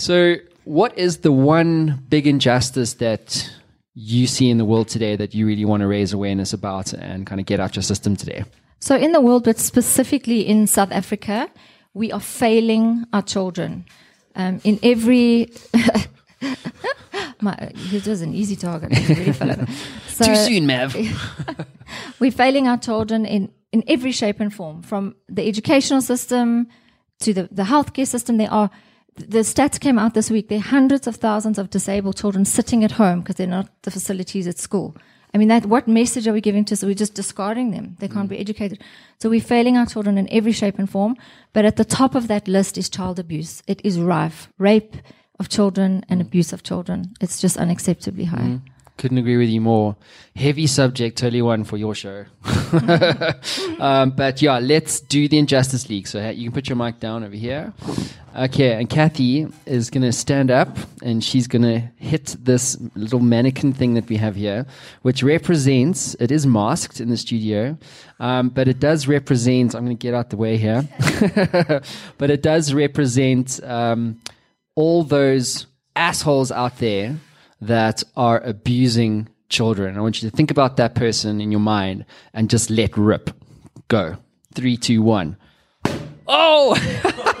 So, what is the one big injustice that you see in the world today that you really want to raise awareness about and kind of get out your system today? So, in the world, but specifically in South Africa, we are failing our children. Um, in every. My, it was an easy target. Really. So Too soon, Mav. we're failing our children in, in every shape and form, from the educational system to the, the healthcare system. There are the stats came out this week. There are hundreds of thousands of disabled children sitting at home because they're not the facilities at school. I mean, that what message are we giving to? So we're just discarding them. They can't be mm. educated. So we're failing our children in every shape and form. But at the top of that list is child abuse. It is rife, rape of children and mm. abuse of children. It's just unacceptably high. Mm. Couldn't agree with you more. Heavy subject, totally one for your show. um, but yeah, let's do the Injustice League. So you can put your mic down over here. Okay, and Kathy is going to stand up and she's going to hit this little mannequin thing that we have here, which represents, it is masked in the studio, um, but it does represent, I'm going to get out the way here, but it does represent um, all those assholes out there that are abusing children. I want you to think about that person in your mind and just let rip. Go. Three, two, one. Oh!